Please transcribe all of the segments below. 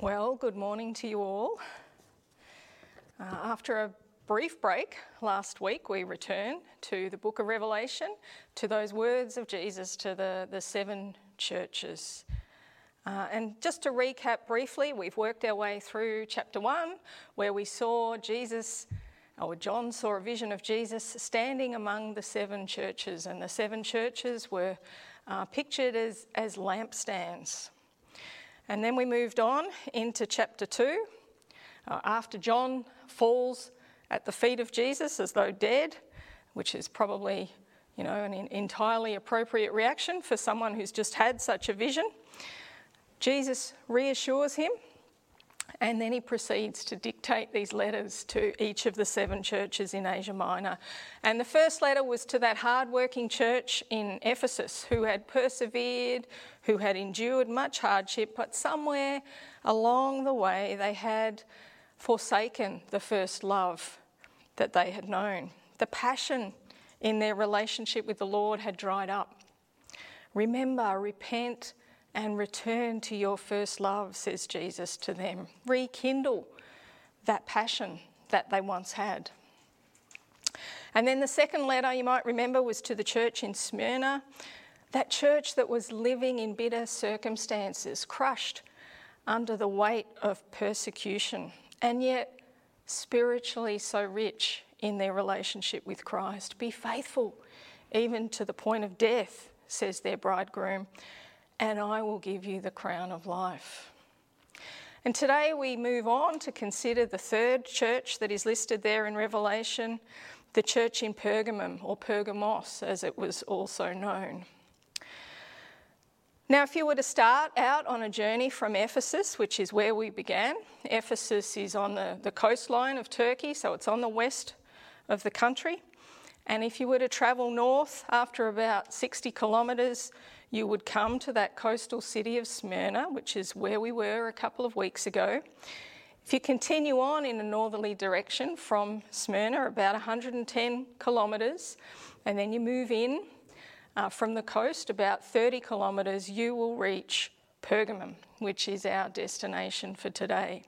Well, good morning to you all. Uh, after a brief break last week, we return to the book of Revelation, to those words of Jesus to the, the seven churches. Uh, and just to recap briefly, we've worked our way through chapter one, where we saw Jesus, or John saw a vision of Jesus standing among the seven churches, and the seven churches were uh, pictured as, as lampstands. And then we moved on into chapter 2. Uh, after John falls at the feet of Jesus as though dead, which is probably, you know, an entirely appropriate reaction for someone who's just had such a vision. Jesus reassures him and then he proceeds to dictate these letters to each of the seven churches in Asia Minor. And the first letter was to that hard-working church in Ephesus who had persevered, who had endured much hardship, but somewhere along the way they had forsaken the first love that they had known. The passion in their relationship with the Lord had dried up. Remember, repent, and return to your first love, says Jesus to them. Rekindle that passion that they once had. And then the second letter you might remember was to the church in Smyrna, that church that was living in bitter circumstances, crushed under the weight of persecution, and yet spiritually so rich in their relationship with Christ. Be faithful even to the point of death, says their bridegroom and I will give you the crown of life. And today we move on to consider the third church that is listed there in Revelation, the church in Pergamum, or Pergamos as it was also known. Now, if you were to start out on a journey from Ephesus, which is where we began, Ephesus is on the, the coastline of Turkey, so it's on the west of the country. And if you were to travel north after about 60 kilometres, you would come to that coastal city of Smyrna, which is where we were a couple of weeks ago. If you continue on in a northerly direction from Smyrna, about 110 kilometres, and then you move in uh, from the coast about 30 kilometres, you will reach Pergamum, which is our destination for today.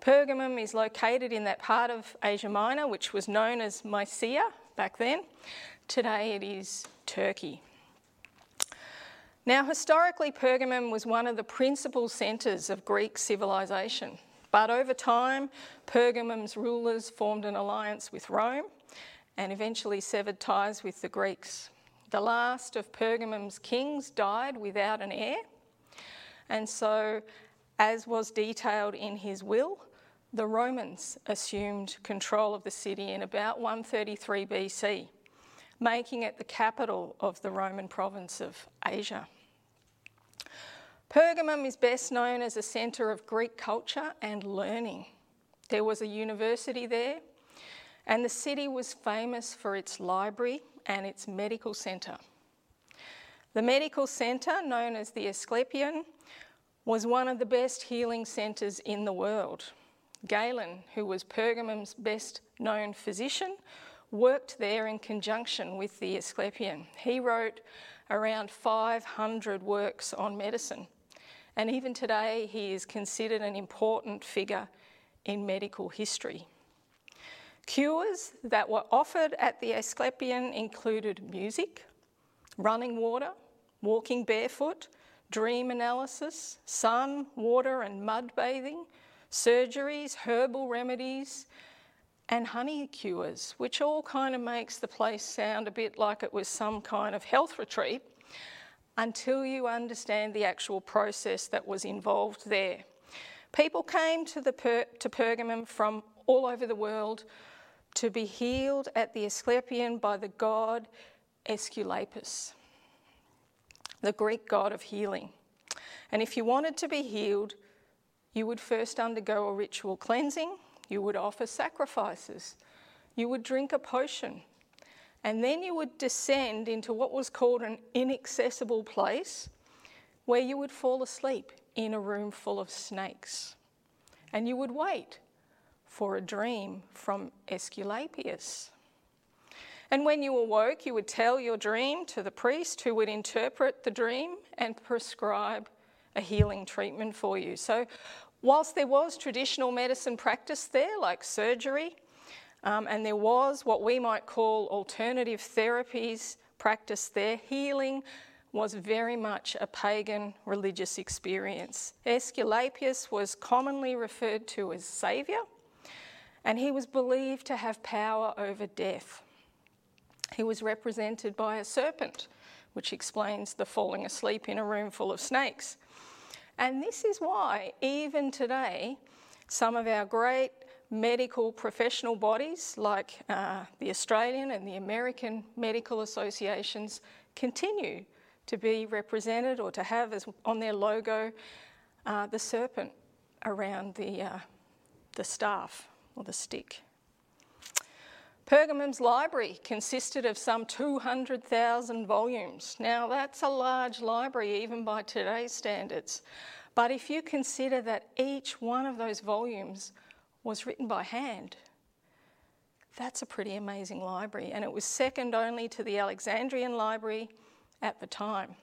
Pergamum is located in that part of Asia Minor, which was known as Mysia back then. Today it is Turkey. Now, historically, Pergamum was one of the principal centres of Greek civilization, but over time, Pergamum's rulers formed an alliance with Rome and eventually severed ties with the Greeks. The last of Pergamum's kings died without an heir, and so, as was detailed in his will, the Romans assumed control of the city in about 133 BC, making it the capital of the Roman province of Asia. Pergamum is best known as a centre of Greek culture and learning. There was a university there, and the city was famous for its library and its medical centre. The medical centre, known as the Asclepion, was one of the best healing centres in the world. Galen, who was Pergamum's best known physician, worked there in conjunction with the Asclepion. He wrote around 500 works on medicine and even today he is considered an important figure in medical history. Cures that were offered at the Asclepion included music, running water, walking barefoot, dream analysis, sun, water, and mud bathing, surgeries, herbal remedies, and honey cures, which all kind of makes the place sound a bit like it was some kind of health retreat until you understand the actual process that was involved there. People came to, the per- to Pergamum from all over the world to be healed at the Asclepion by the god Aesculapius, the Greek god of healing. And if you wanted to be healed, you would first undergo a ritual cleansing, you would offer sacrifices, you would drink a potion, and then you would descend into what was called an inaccessible place where you would fall asleep in a room full of snakes. And you would wait for a dream from Aesculapius. And when you awoke, you would tell your dream to the priest who would interpret the dream and prescribe a healing treatment for you. So, Whilst there was traditional medicine practice there, like surgery, um, and there was what we might call alternative therapies practiced there, healing was very much a pagan religious experience. Aesculapius was commonly referred to as Saviour, and he was believed to have power over death. He was represented by a serpent, which explains the falling asleep in a room full of snakes. And this is why, even today, some of our great medical professional bodies, like uh, the Australian and the American medical associations, continue to be represented or to have as on their logo uh, the serpent around the, uh, the staff or the stick. Pergamum's library consisted of some 200,000 volumes. Now, that's a large library, even by today's standards. But if you consider that each one of those volumes was written by hand, that's a pretty amazing library. And it was second only to the Alexandrian Library at the time.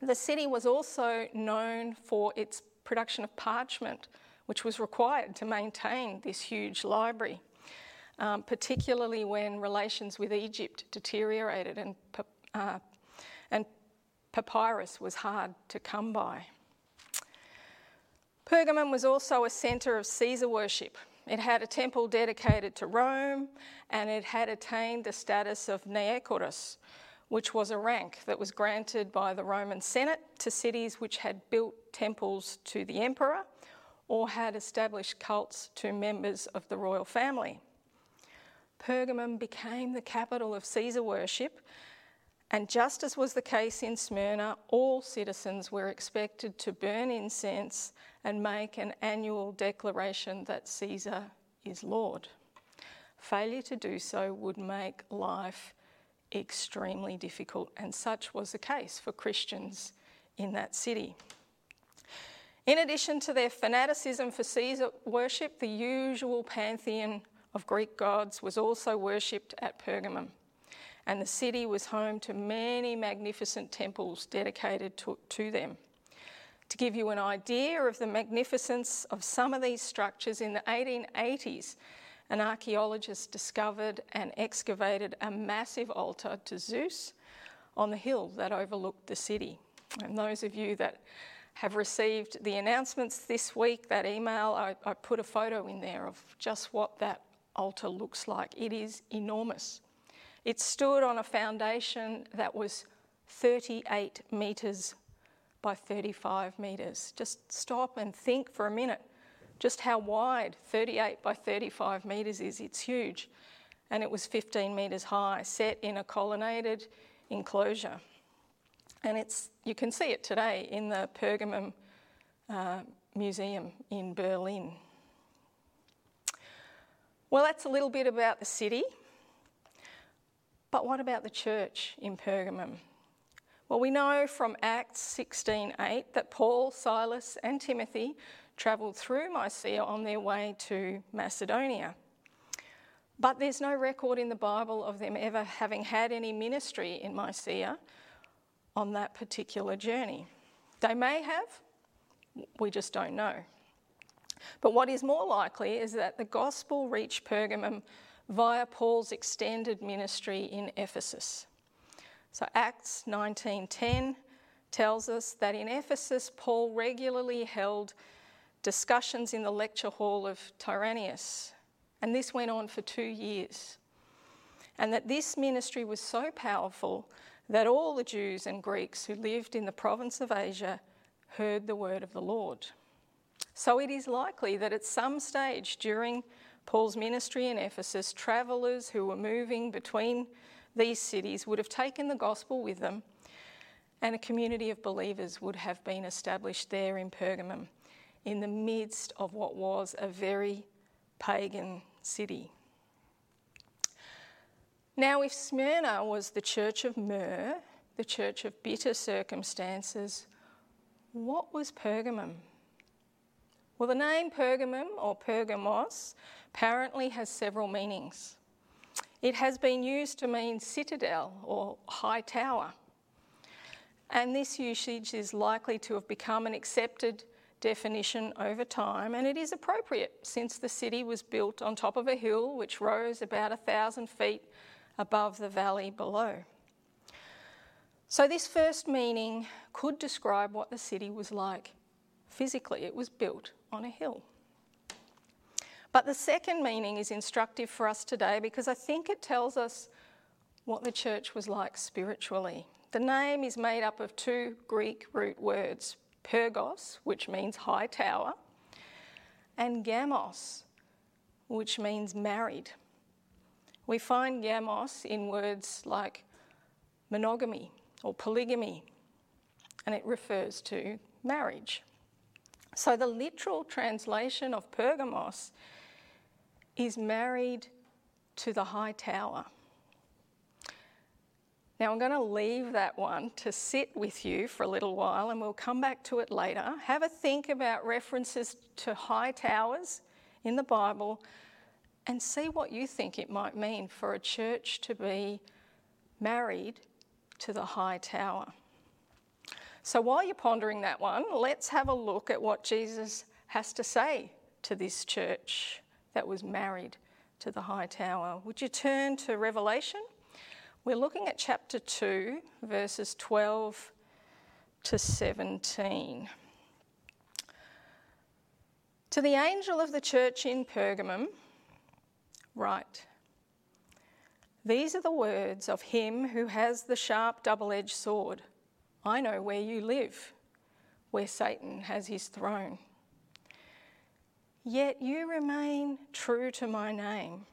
The city was also known for its production of parchment, which was required to maintain this huge library um, particularly when relations with Egypt deteriorated and, uh, and papyrus was hard to come by. Pergamum was also a centre of Caesar worship. It had a temple dedicated to Rome and it had attained the status of Neokoros, which was a rank that was granted by the Roman Senate to cities which had built temples to the emperor or had established cults to members of the royal family. Pergamum became the capital of Caesar worship, and just as was the case in Smyrna, all citizens were expected to burn incense and make an annual declaration that Caesar is Lord. Failure to do so would make life extremely difficult, and such was the case for Christians in that city. In addition to their fanaticism for Caesar worship, the usual pantheon of Greek gods was also worshipped at Pergamum, and the city was home to many magnificent temples dedicated to, to, them. To give you an idea of the magnificence of some of these structures, in the 1880s, an archaeologist discovered and excavated a massive altar to Zeus on the hill that overlooked the city. And those of you that have received the announcements this week, that email, I, I put a photo in there of just what that altar looks like. It is enormous. It stood on a foundation that was 38 metres by 35 metres. Just stop and think for a minute just how wide 38 by 35 metres is. It's huge. And it was 15 metres high, set in a colonnaded enclosure. And it's, you can see it today in the Pergamum uh, Museum in Berlin. Well, that's a little bit about the city. But what about the church in Pergamum? Well, we know from Acts 16:8 that Paul, Silas, and Timothy travelled through Mysia on their way to Macedonia. But there's no record in the Bible of them ever having had any ministry in Mysia on that particular journey. They may have, we just don't know. But what is more likely is that the gospel reached Pergamum via Paul's extended ministry in Ephesus. So Acts 19:10 tells us that in Ephesus Paul regularly held discussions in the lecture hall of Tyrannus, and this went on for 2 years. And that this ministry was so powerful that all the Jews and Greeks who lived in the province of Asia heard the word of the Lord. So it is likely that at some stage during Paul's ministry in Ephesus, travellers who were moving between these cities would have taken the gospel with them, and a community of believers would have been established there in Pergamum in the midst of what was a very pagan city. Now, if Smyrna was the church of myrrh, the church of bitter circumstances, what was Pergamum? Well, the name Pergamum or Pergamos apparently has several meanings. It has been used to mean citadel or high tower. And this usage is likely to have become an accepted definition over time, and it is appropriate since the city was built on top of a hill which rose about a thousand feet above the valley below. So, this first meaning could describe what the city was like physically. It was built on a hill. But the second meaning is instructive for us today because I think it tells us what the church was like spiritually. The name is made up of two Greek root words Pergos, which means high tower, and Gamos, which means married. We find Gamos in words like monogamy or polygamy, and it refers to marriage. So the literal translation of Pergamos is married to the high tower. Now, I'm going to leave that one to sit with you for a little while and we'll come back to it later. Have a think about references to high towers in the Bible and see what you think it might mean for a church to be married to the high tower. So, while you're pondering that one, let's have a look at what Jesus has to say to this church that was married to the high tower. Would you turn to Revelation? We're looking at chapter 2, verses 12 to 17. To the angel of the church in Pergamum, write These are the words of him who has the sharp double edged sword. I know where you live, where Satan has his throne. Yet you remain true to my name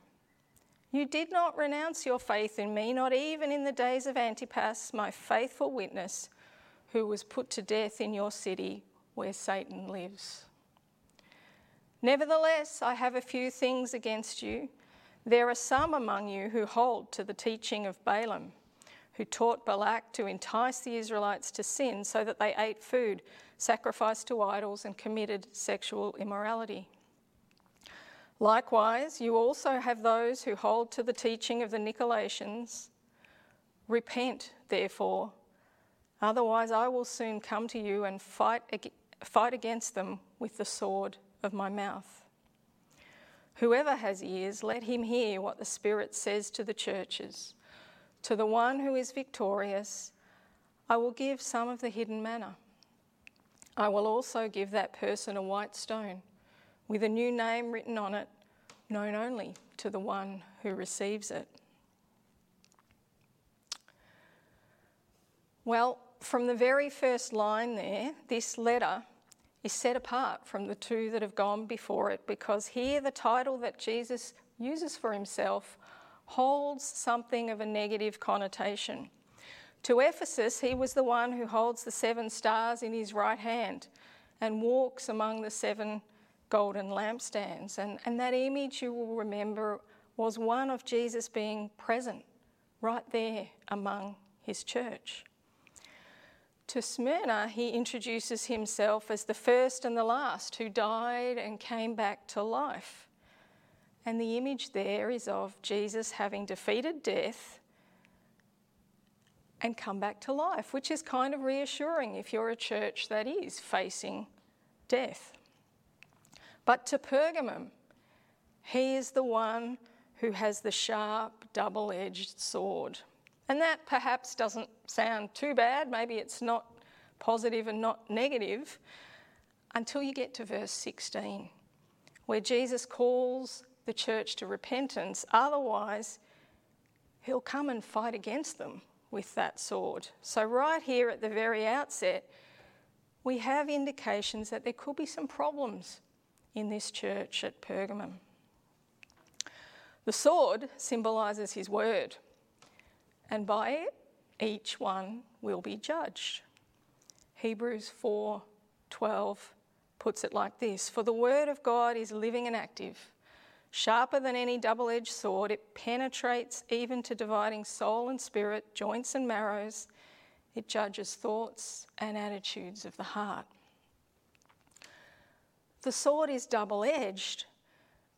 you did not renounce your faith in me, not even in the days of Antipas, my faithful witness, who was put to death in your city where Satan lives. Nevertheless, I have a few things against you. There are some among you who hold to the teaching of Balaam, who taught Balak to entice the Israelites to sin so that they ate food sacrificed to idols and committed sexual immorality. Likewise, you also have those who hold to the teaching of the Nicolaitans. Repent, therefore, otherwise I will soon come to you and fight, fight against them with the sword of my mouth. Whoever has ears, let him hear what the Spirit says to the churches. To the one who is victorious, I will give some of the hidden manna. I will also give that person a white stone with a new name written on it, known only to the one who receives it. Well, from the very first line there, this letter is set apart from the two that have gone before it because here the title that Jesus uses for himself holds something of a negative connotation. To Ephesus, he was the one who holds the seven stars in his right hand and walks among the seven golden lampstands. And, and that image you will remember was one of Jesus being present right there among his church. To Smyrna, he introduces himself as the first and the last who died and came back to life. And the image there is of Jesus having defeated death and come back to life, which is kind of reassuring if you're a church that is facing death. But to Pergamum, he is the one who has the sharp, double edged sword. And that perhaps doesn't sound too bad. Maybe it's not positive and not negative until you get to verse 16, where Jesus calls the church to repentance. Otherwise, he'll come and fight against them with that sword. So, right here at the very outset, we have indications that there could be some problems in this church at Pergamum. The sword symbolises his word, and by it, each one will be judged. Hebrews 4:12 puts it like this: For the word of God is living and active, sharper than any double-edged sword, it penetrates even to dividing soul and spirit, joints and marrows. It judges thoughts and attitudes of the heart. The sword is double edged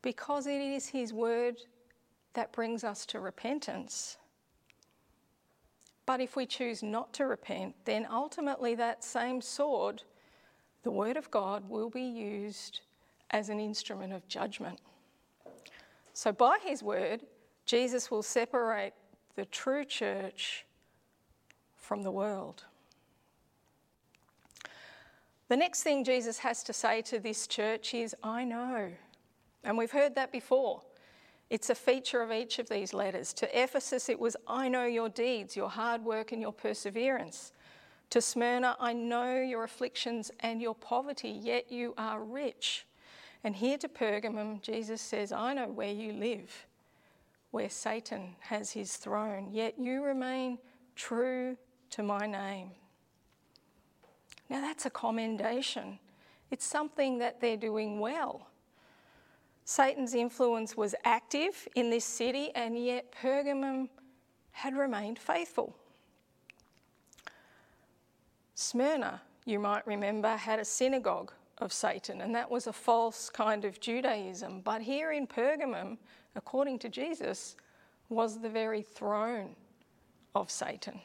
because it is His word that brings us to repentance. But if we choose not to repent, then ultimately that same sword the Word of God will be used as an instrument of judgment. So, by His Word, Jesus will separate the true church from the world. The next thing Jesus has to say to this church is, I know. And we've heard that before. It's a feature of each of these letters. To Ephesus, it was, I know your deeds, your hard work, and your perseverance. To Smyrna, I know your afflictions and your poverty, yet you are rich. And here to Pergamum, Jesus says, I know where you live, where Satan has his throne, yet you remain true to my name. Now, that's a commendation. It's something that they're doing well. Satan's influence was active in this city, and yet Pergamum had remained faithful. Smyrna, you might remember, had a synagogue of Satan, and that was a false kind of Judaism. But here in Pergamum, according to Jesus, was the very throne of Satan.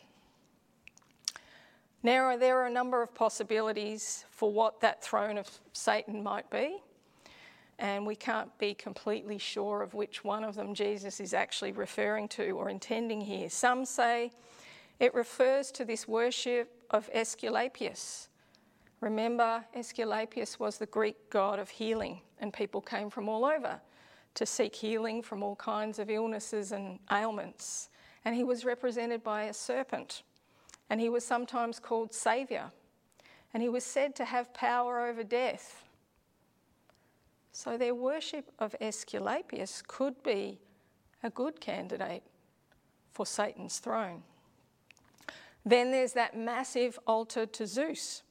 Now, there are a number of possibilities for what that throne of Satan might be, and we can't be completely sure of which one of them Jesus is actually referring to or intending here. Some say it refers to this worship of Aesculapius. Remember, Aesculapius was the Greek god of healing, and people came from all over to seek healing from all kinds of illnesses and ailments. And he was represented by a serpent, and he was sometimes called Saviour, and he was said to have power over death. So their worship of Aesculapius could be a good candidate for Satan's throne. Then there's that massive altar to Zeus,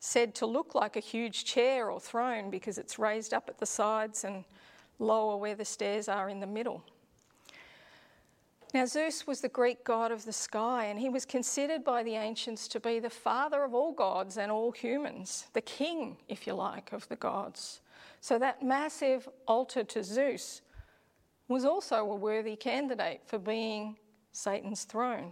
said to look like a huge chair or throne because it's raised up at the sides and lower where the stairs are in the middle. Now, Zeus was the Greek god of the sky, and he was considered by the ancients to be the father of all gods and all humans, the king, if you like, of the gods. So, that massive altar to Zeus was also a worthy candidate for being Satan's throne.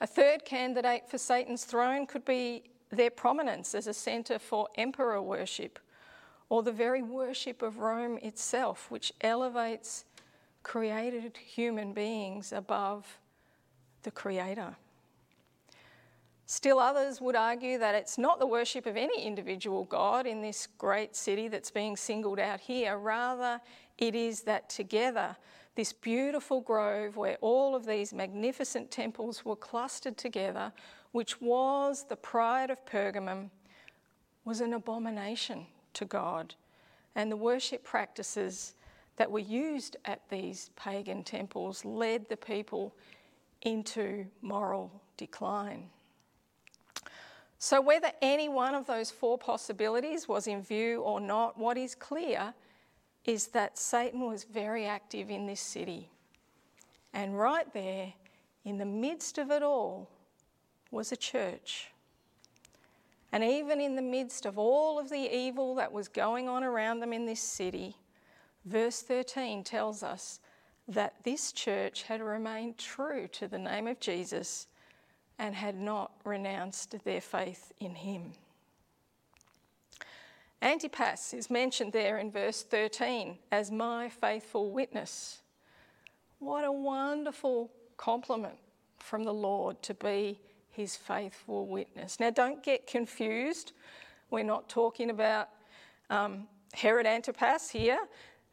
A third candidate for Satan's throne could be their prominence as a centre for emperor worship, or the very worship of Rome itself, which elevates created human beings above the Creator. Still, others would argue that it's not the worship of any individual God in this great city that's being singled out here. Rather, it is that together this beautiful grove where all of these magnificent temples were clustered together, which was the pride of Pergamum, was an abomination to God. And the worship practices that were used at these pagan temples led the people into moral decline. So, whether any one of those four possibilities was in view or not, what is clear is that Satan was very active in this city. And right there, in the midst of it all, was a church. And even in the midst of all of the evil that was going on around them in this city, verse 13 tells us that this church had remained true to the name of Jesus and had not renounced their faith in him. Antipas is mentioned there in verse 13 as my faithful witness. What a wonderful compliment from the Lord to be his faithful witness. Now, don't get confused. We're not talking about um, Herod Antipas here.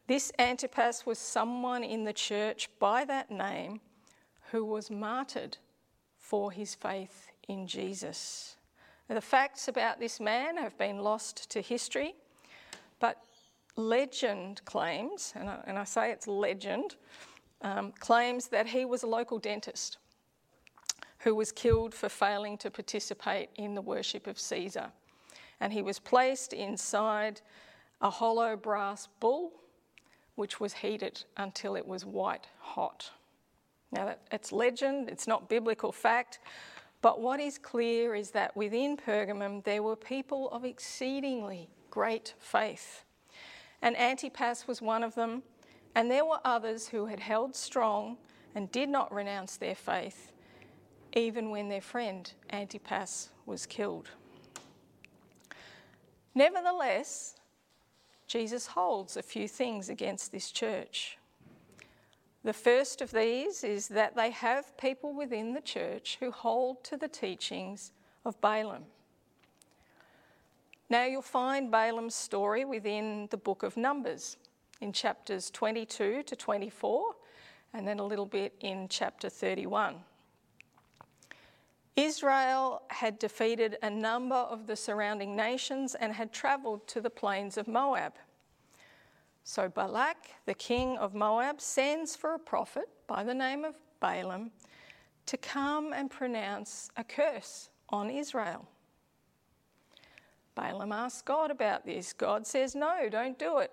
This Antipas was someone in the church by that name who was martyred for his faith in Jesus. The facts about this man have been lost to history, but legend claims, and I, and I say it's legend, um, claims that he was a local dentist who was killed for failing to participate in the worship of Caesar. And he was placed inside a hollow brass bull, which was heated until it was white hot. Now, it's legend, it's not biblical fact, but what is clear is that within Pergamum there were people of exceedingly great faith. And Antipas was one of them, and there were others who had held strong and did not renounce their faith, even when their friend Antipas was killed. Nevertheless, Jesus holds a few things against this church. The first of these is that they have people within the church who hold to the teachings of Balaam. Now, you'll find Balaam's story within the book of Numbers in chapters 22 to 24, and then a little bit in chapter 31. Israel had defeated a number of the surrounding nations and had travelled to the plains of Moab. So Balak, the king of Moab, sends for a prophet by the name of Balaam to come and pronounce a curse on Israel. Balaam asks God about this. God says, No, don't do it.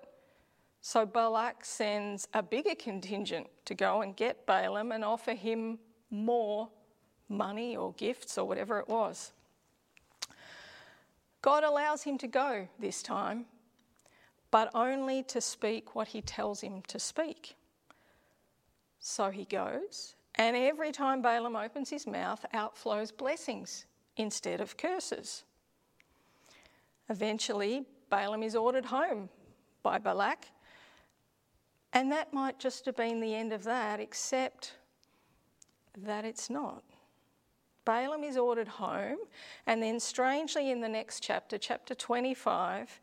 So Balak sends a bigger contingent to go and get Balaam and offer him more money or gifts or whatever it was. God allows him to go this time, but only to speak what he tells him to speak. So he goes, and every time Balaam opens his mouth, out flows blessings instead of curses. Eventually, Balaam is ordered home by Balak, and that might just have been the end of that, except that it's not. Balaam is ordered home, and then strangely in the next chapter, chapter 25,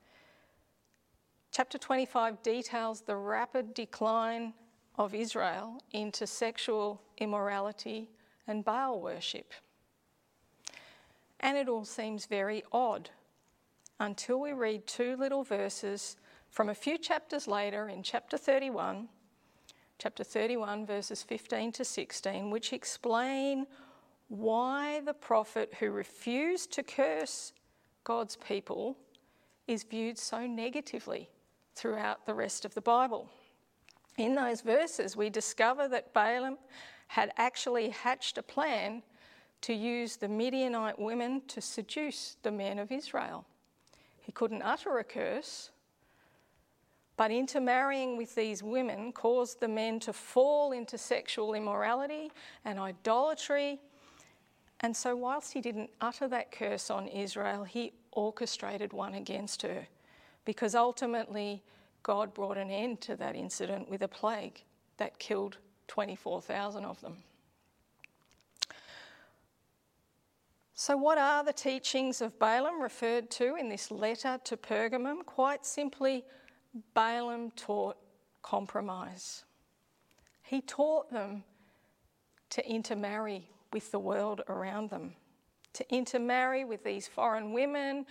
chapter 25 details the rapid decline of Israel into sexual immorality and Baal worship. And it all seems very odd until we read two little verses from a few chapters later in chapter 31, chapter 31, verses 15 to 16, which explain why the prophet who refused to curse God's people is viewed so negatively throughout the rest of the Bible. In those verses, we discover that Balaam had actually hatched a plan to use the Midianite women to seduce the men of Israel. He couldn't utter a curse, but intermarrying with these women caused the men to fall into sexual immorality and idolatry and so, whilst he didn't utter that curse on Israel, he orchestrated one against her because ultimately God brought an end to that incident with a plague that killed 24,000 of them. So, what are the teachings of Balaam referred to in this letter to Pergamum? Quite simply, Balaam taught compromise. He taught them to intermarry with the world around them, to intermarry with these foreign women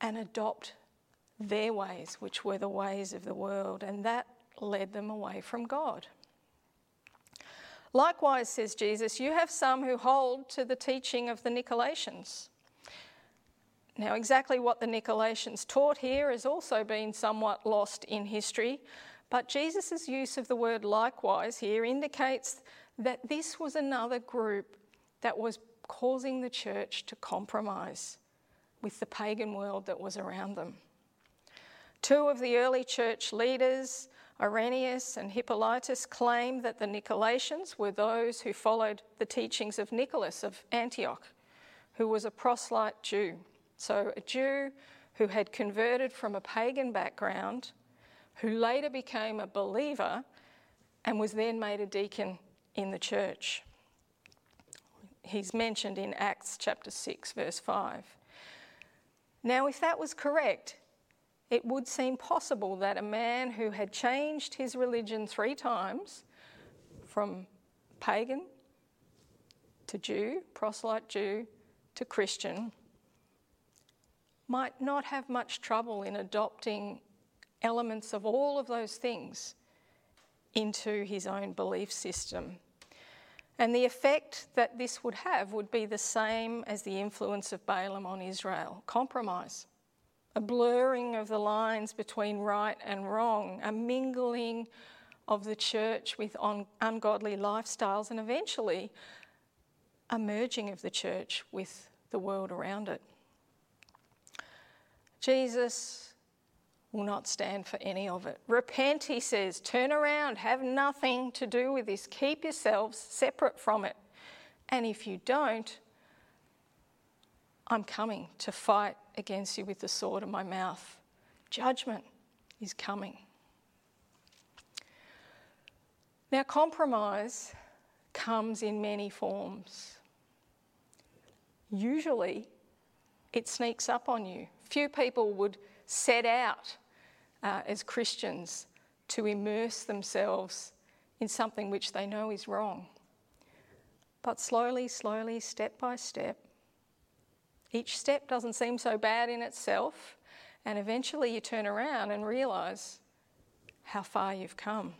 and adopt their ways, which were the ways of the world, and that led them away from God. Likewise, says Jesus, you have some who hold to the teaching of the Nicolaitans. Now, exactly what the Nicolaitans taught here has also been somewhat lost in history, but Jesus' use of the word likewise here indicates that this was another group that was causing the church to compromise with the pagan world that was around them. Two of the early church leaders, Irenaeus and Hippolytus, claimed that the Nicolaitans were those who followed the teachings of Nicholas of Antioch, who was a proselyte Jew. So, a Jew who had converted from a pagan background, who later became a believer and was then made a deacon in the church he's mentioned in Acts chapter 6, verse 5. Now, if that was correct, it would seem possible that a man who had changed his religion three times from pagan to Jew, proselyte Jew, to Christian, might not have much trouble in adopting elements of all of those things into his own belief system and the effect that this would have would be the same as the influence of Balaam on Israel compromise, a blurring of the lines between right and wrong, a mingling of the church with ungodly lifestyles, and eventually a merging of the church with the world around it. Jesus will not stand for any of it. Repent, he says. Turn around. Have nothing to do with this. Keep yourselves separate from it. And if you don't, I'm coming to fight against you with the sword of my mouth. Judgment is coming. Now, compromise comes in many forms. Usually, it sneaks up on you. Few people would set out uh, as Christians to immerse themselves in something which they know is wrong. But slowly, slowly, step by step, each step doesn't seem so bad in itself, and eventually you turn around and realise how far you've come.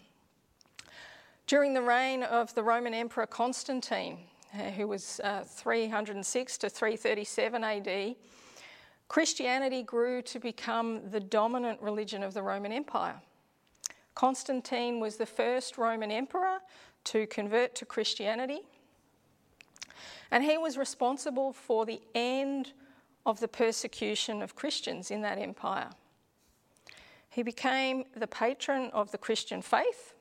During the reign of the Roman Emperor Constantine, uh, who was uh, 306 to 337 AD, Christianity grew to become the dominant religion of the Roman Empire. Constantine was the first Roman emperor to convert to Christianity, and he was responsible for the end of the persecution of Christians in that empire. He became the patron of the Christian faith.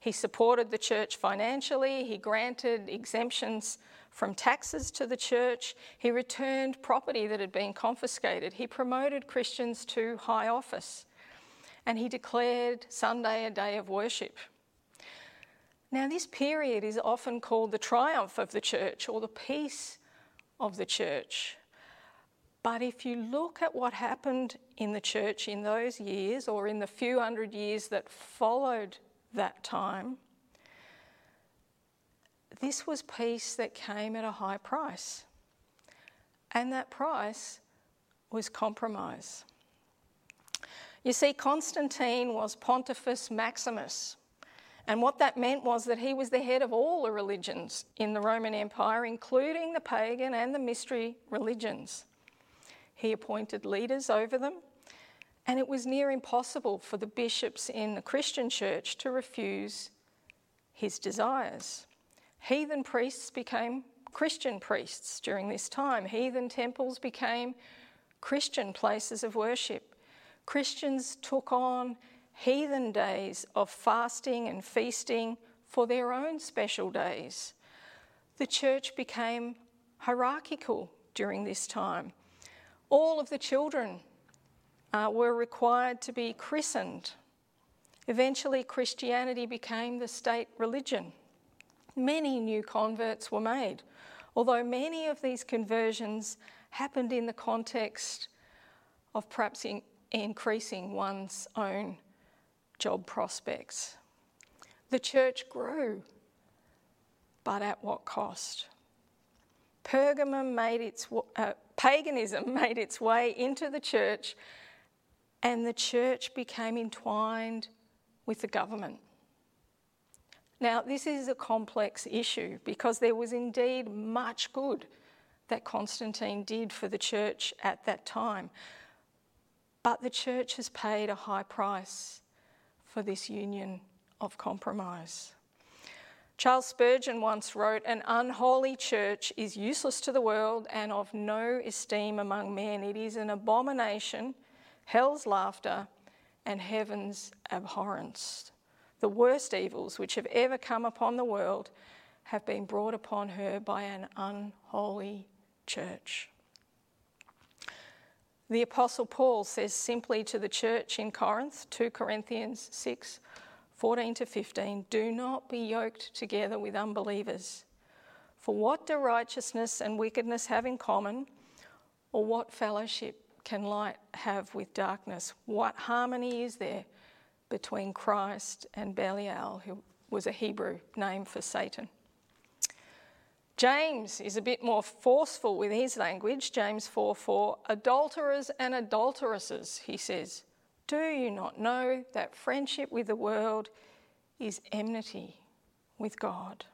He supported the church financially. He granted exemptions from taxes to the church. He returned property that had been confiscated. He promoted Christians to high office. And he declared Sunday a day of worship. Now, this period is often called the triumph of the church or the peace of the church. But if you look at what happened in the church in those years or in the few hundred years that followed that time, this was peace that came at a high price. And that price was compromise. You see, Constantine was Pontifex Maximus. And what that meant was that he was the head of all the religions in the Roman Empire, including the pagan and the mystery religions. He appointed leaders over them, and it was near impossible for the bishops in the Christian church to refuse his desires. Heathen priests became Christian priests during this time, heathen temples became Christian places of worship. Christians took on heathen days of fasting and feasting for their own special days. The church became hierarchical during this time. All of the children uh, were required to be christened. Eventually, Christianity became the state religion. Many new converts were made, although many of these conversions happened in the context of perhaps in increasing one's own job prospects. The church grew, but at what cost? Pergamum made its, uh, paganism made its way into the church, and the church became entwined with the government. Now, this is a complex issue because there was indeed much good that Constantine did for the church at that time. But the church has paid a high price for this union of compromise. Charles Spurgeon once wrote An unholy church is useless to the world and of no esteem among men. It is an abomination, hell's laughter, and heaven's abhorrence. The worst evils which have ever come upon the world have been brought upon her by an unholy church. The Apostle Paul says simply to the church in Corinth, 2 Corinthians 6 14 to 15, do not be yoked together with unbelievers. For what do righteousness and wickedness have in common? Or what fellowship can light have with darkness? What harmony is there between Christ and Belial, who was a Hebrew name for Satan? James is a bit more forceful with his language. James 4 4. Adulterers and adulteresses, he says, do you not know that friendship with the world is enmity with God?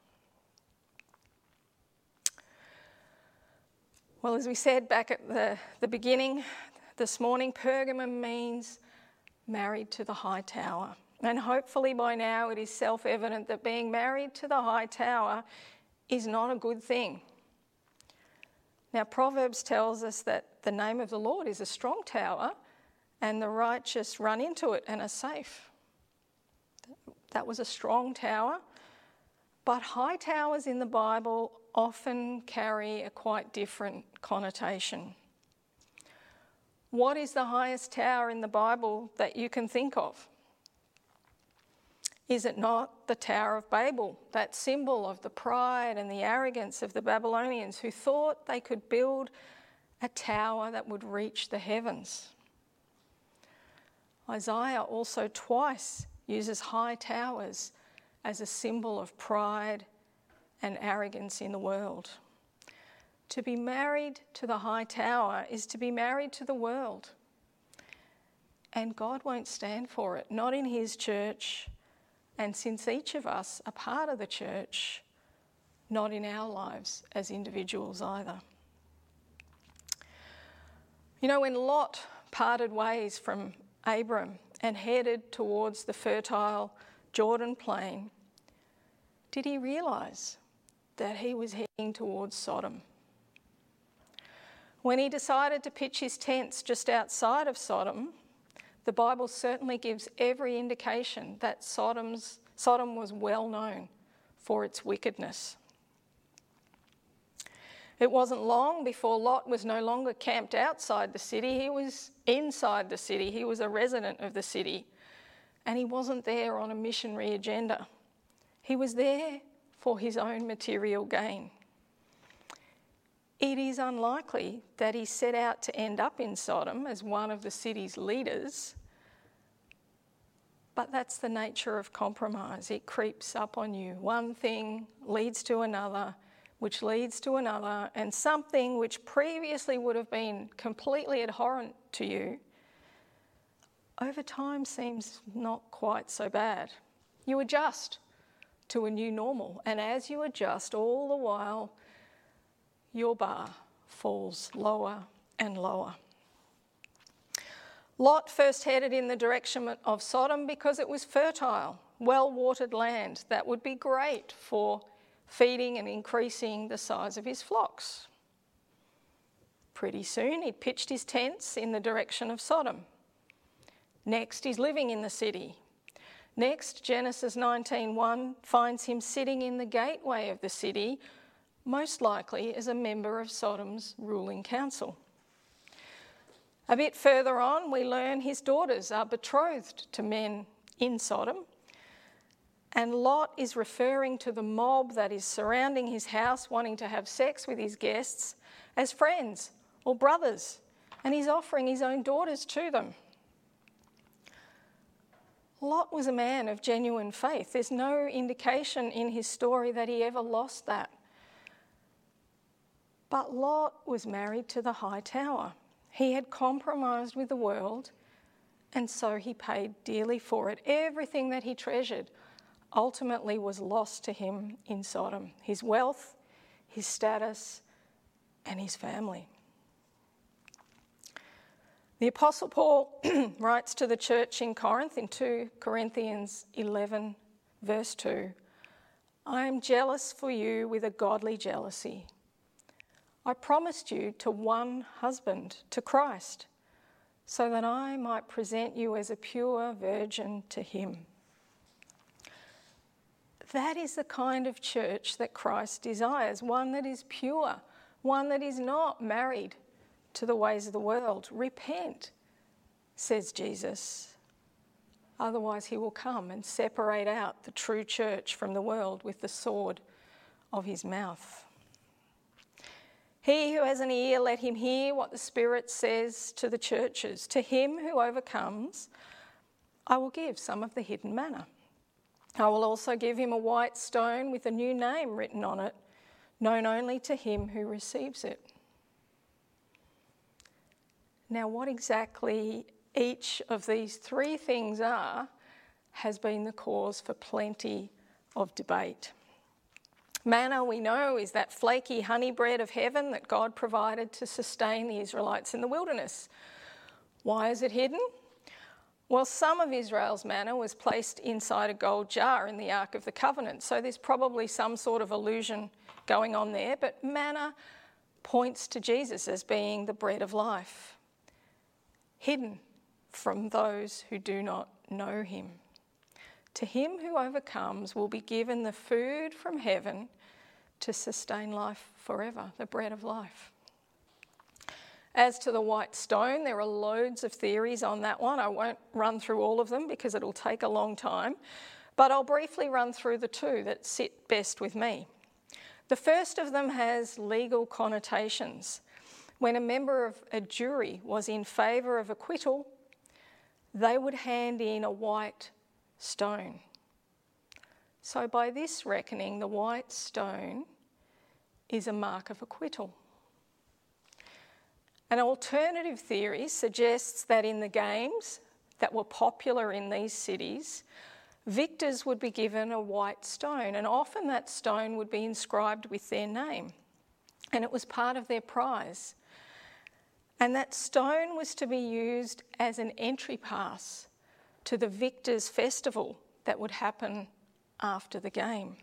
Well, as we said back at the, the beginning this morning, Pergamum means married to the high tower. And hopefully by now it is self evident that being married to the high tower is not a good thing. Now, Proverbs tells us that the name of the Lord is a strong tower, and the righteous run into it and are safe. That was a strong tower, but high towers in the Bible often carry a quite different connotation. What is the highest tower in the Bible that you can think of? Is it not the Tower of Babel, that symbol of the pride and the arrogance of the Babylonians who thought they could build a tower that would reach the heavens? Isaiah also twice uses high towers as a symbol of pride and arrogance in the world. To be married to the high tower is to be married to the world. And God won't stand for it, not in His church, and since each of us are part of the church, not in our lives as individuals either. You know, when Lot parted ways from Abram and headed towards the fertile Jordan plain, did he realise that he was heading towards Sodom? When he decided to pitch his tents just outside of Sodom, the Bible certainly gives every indication that Sodom's, Sodom was well known for its wickedness. It wasn't long before Lot was no longer camped outside the city, he was inside the city, he was a resident of the city, and he wasn't there on a missionary agenda. He was there for his own material gain. It is unlikely that he set out to end up in Sodom as one of the city's leaders, but that's the nature of compromise. It creeps up on you. One thing leads to another, which leads to another, and something which previously would have been completely abhorrent to you over time seems not quite so bad. You adjust to a new normal, and as you adjust, all the while, your bar falls lower and lower. Lot first headed in the direction of Sodom because it was fertile, well watered land that would be great for feeding and increasing the size of his flocks. Pretty soon he pitched his tents in the direction of Sodom. Next, he's living in the city. Next, Genesis 19:1 finds him sitting in the gateway of the city most likely as a member of Sodom's ruling council. A bit further on, we learn his daughters are betrothed to men in Sodom. And Lot is referring to the mob that is surrounding his house, wanting to have sex with his guests, as friends or brothers. And he's offering his own daughters to them. Lot was a man of genuine faith. There's no indication in his story that he ever lost that. But Lot was married to the high tower. He had compromised with the world, and so he paid dearly for it. Everything that he treasured ultimately was lost to him in Sodom his wealth, his status, and his family. The Apostle Paul writes to the church in Corinth in 2 Corinthians 11, verse 2 I am jealous for you with a godly jealousy. I promised you to one husband, to Christ, so that I might present you as a pure virgin to him. That is the kind of church that Christ desires one that is pure, one that is not married to the ways of the world. Repent, says Jesus. Otherwise, he will come and separate out the true church from the world with the sword of his mouth. He who has an ear, let him hear what the Spirit says to the churches. To him who overcomes, I will give some of the hidden manna. I will also give him a white stone with a new name written on it, known only to him who receives it. Now, what exactly each of these three things are has been the cause for plenty of debate. Manna, we know, is that flaky honey bread of heaven that God provided to sustain the Israelites in the wilderness. Why is it hidden? Well, some of Israel's manna was placed inside a gold jar in the Ark of the Covenant, so there's probably some sort of illusion going on there, but manna points to Jesus as being the bread of life, hidden from those who do not know him. To him who overcomes will be given the food from heaven to sustain life forever, the bread of life. As to the white stone, there are loads of theories on that one. I won't run through all of them because it'll take a long time, but I'll briefly run through the two that sit best with me. The first of them has legal connotations. When a member of a jury was in favour of acquittal, they would hand in a white stone. So, by this reckoning, the white stone is a mark of acquittal. An alternative theory suggests that in the games that were popular in these cities, victors would be given a white stone, and often that stone would be inscribed with their name, and it was part of their prize. And that stone was to be used as an entry pass to the victor's festival that would happen after the game.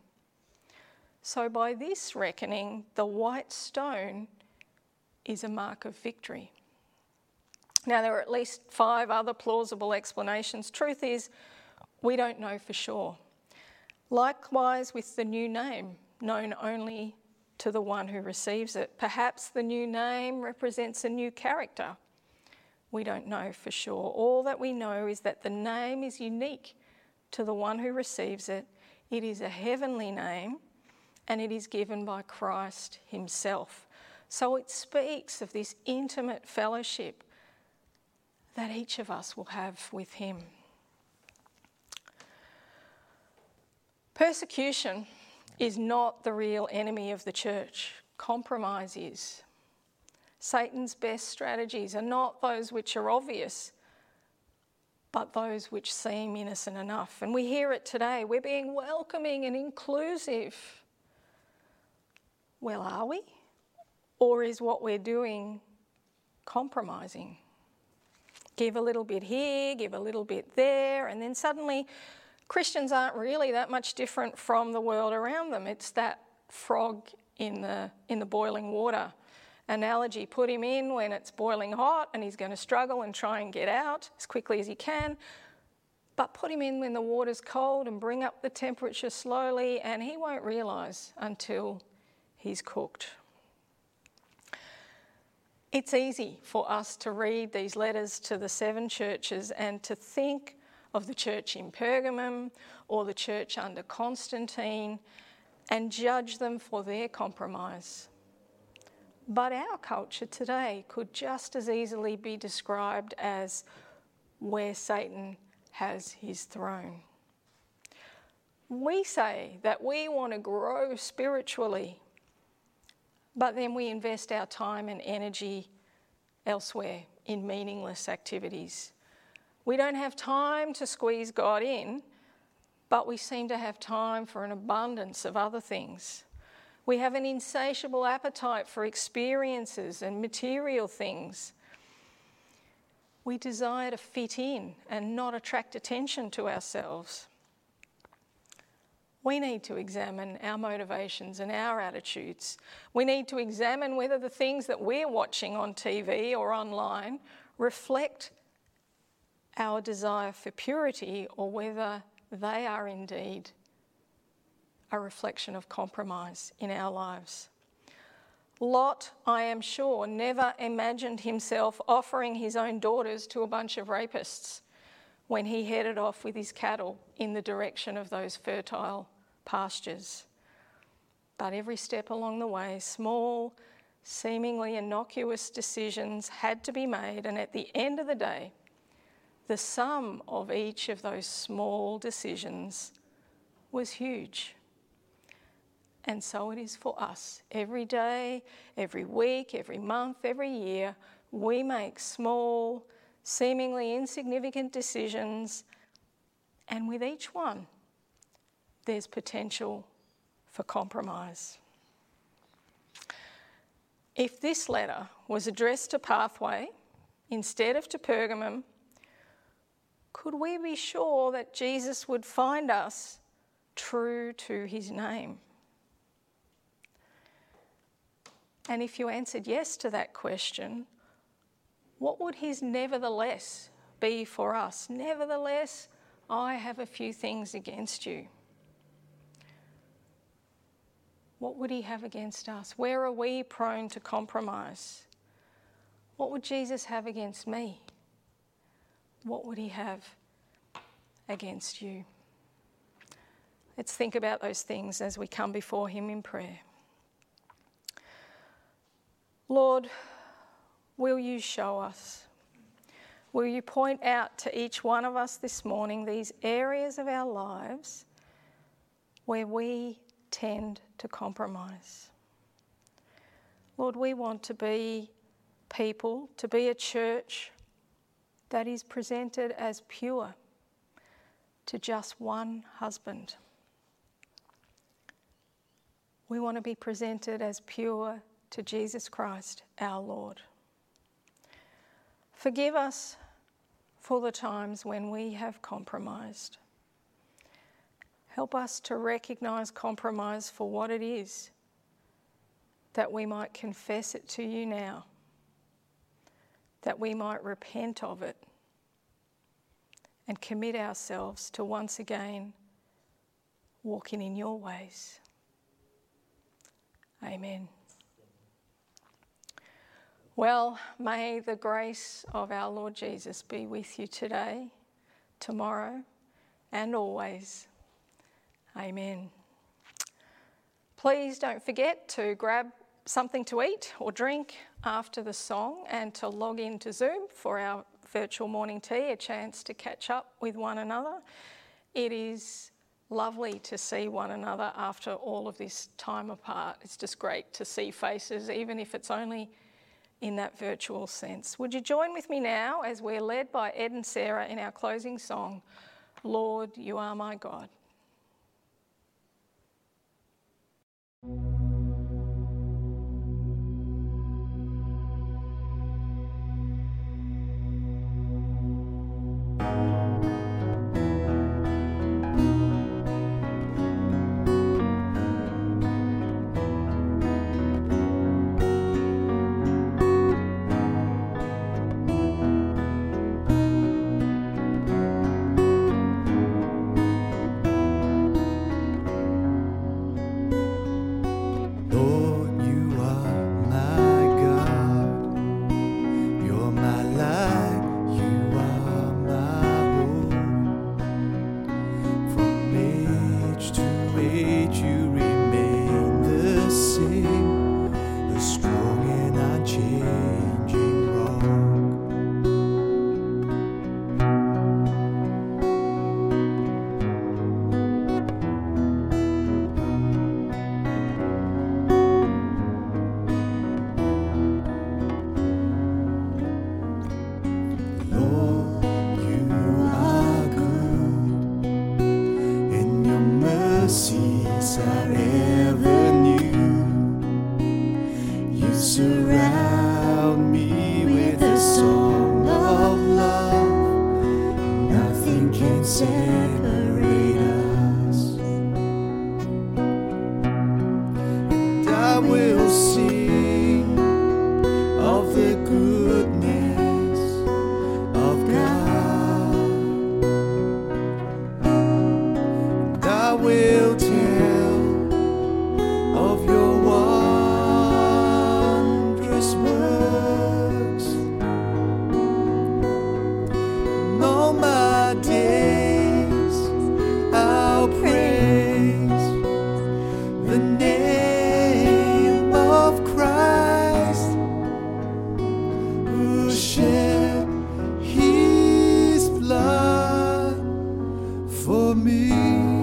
So, by this reckoning, the white stone is a mark of victory. Now, there are at least five other plausible explanations. Truth is, we don't know for sure. Likewise, with the new name, known only to the one who receives it. Perhaps the new name represents a new character. We don't know for sure. All that we know is that the name is unique to the one who receives it. It is a heavenly name and it is given by Christ Himself. So it speaks of this intimate fellowship that each of us will have with Him. Persecution is not the real enemy of the church, compromise is. Satan's best strategies are not those which are obvious, but those which seem innocent enough. And we hear it today. We're being welcoming and inclusive. Well, are we? Or is what we're doing compromising? Give a little bit here, give a little bit there, and then suddenly Christians aren't really that much different from the world around them. It's that frog in the, in the boiling water analogy. Put him in when it's boiling hot and he's going to struggle and try and get out as quickly as he can. But put him in when the water's cold and bring up the temperature slowly, and he won't realise until he's cooked. It's easy for us to read these letters to the seven churches and to think of the church in Pergamum or the church under Constantine and judge them for their compromise. But our culture today could just as easily be described as where Satan has his throne. We say that we want to grow spiritually but then we invest our time and energy elsewhere in meaningless activities. We don't have time to squeeze God in, but we seem to have time for an abundance of other things. We have an insatiable appetite for experiences and material things. We desire to fit in and not attract attention to ourselves we need to examine our motivations and our attitudes. We need to examine whether the things that we're watching on TV or online reflect our desire for purity or whether they are indeed a reflection of compromise in our lives. Lot, I am sure, never imagined himself offering his own daughters to a bunch of rapists when he headed off with his cattle in the direction of those fertile pastures. But every step along the way, small, seemingly innocuous decisions had to be made, and at the end of the day, the sum of each of those small decisions was huge. And so it is for us. Every day, every week, every month, every year, we make small, seemingly insignificant decisions, and with each one, there's potential for compromise. If this letter was addressed to Pathway instead of to Pergamum, could we be sure that Jesus would find us true to his name? And if you answered yes to that question, what would his nevertheless be for us? Nevertheless, I have a few things against you. What would he have against us? Where are we prone to compromise? What would Jesus have against me? What would he have against you? Let's think about those things as we come before him in prayer. Lord, will you show us? Will you point out to each one of us this morning these areas of our lives where we tend to compromise? Lord, we want to be people, to be a church that is presented as pure to just one husband. We want to be presented as pure to Jesus Christ, our Lord. Forgive us for the times when we have compromised. Help us to recognize compromise for what it is, that we might confess it to you now that we might repent of it and commit ourselves to once again walking in your ways. Amen. Well, may the grace of our Lord Jesus be with you today, tomorrow, and always. Amen. Please don't forget to grab something to eat or drink after the song and to log into Zoom for our virtual morning tea, a chance to catch up with one another. It is lovely to see one another after all of this time apart. It's just great to see faces, even if it's only in that virtual sense. Would you join with me now as we're led by Ed and Sarah in our closing song, Lord, You Are My God? Of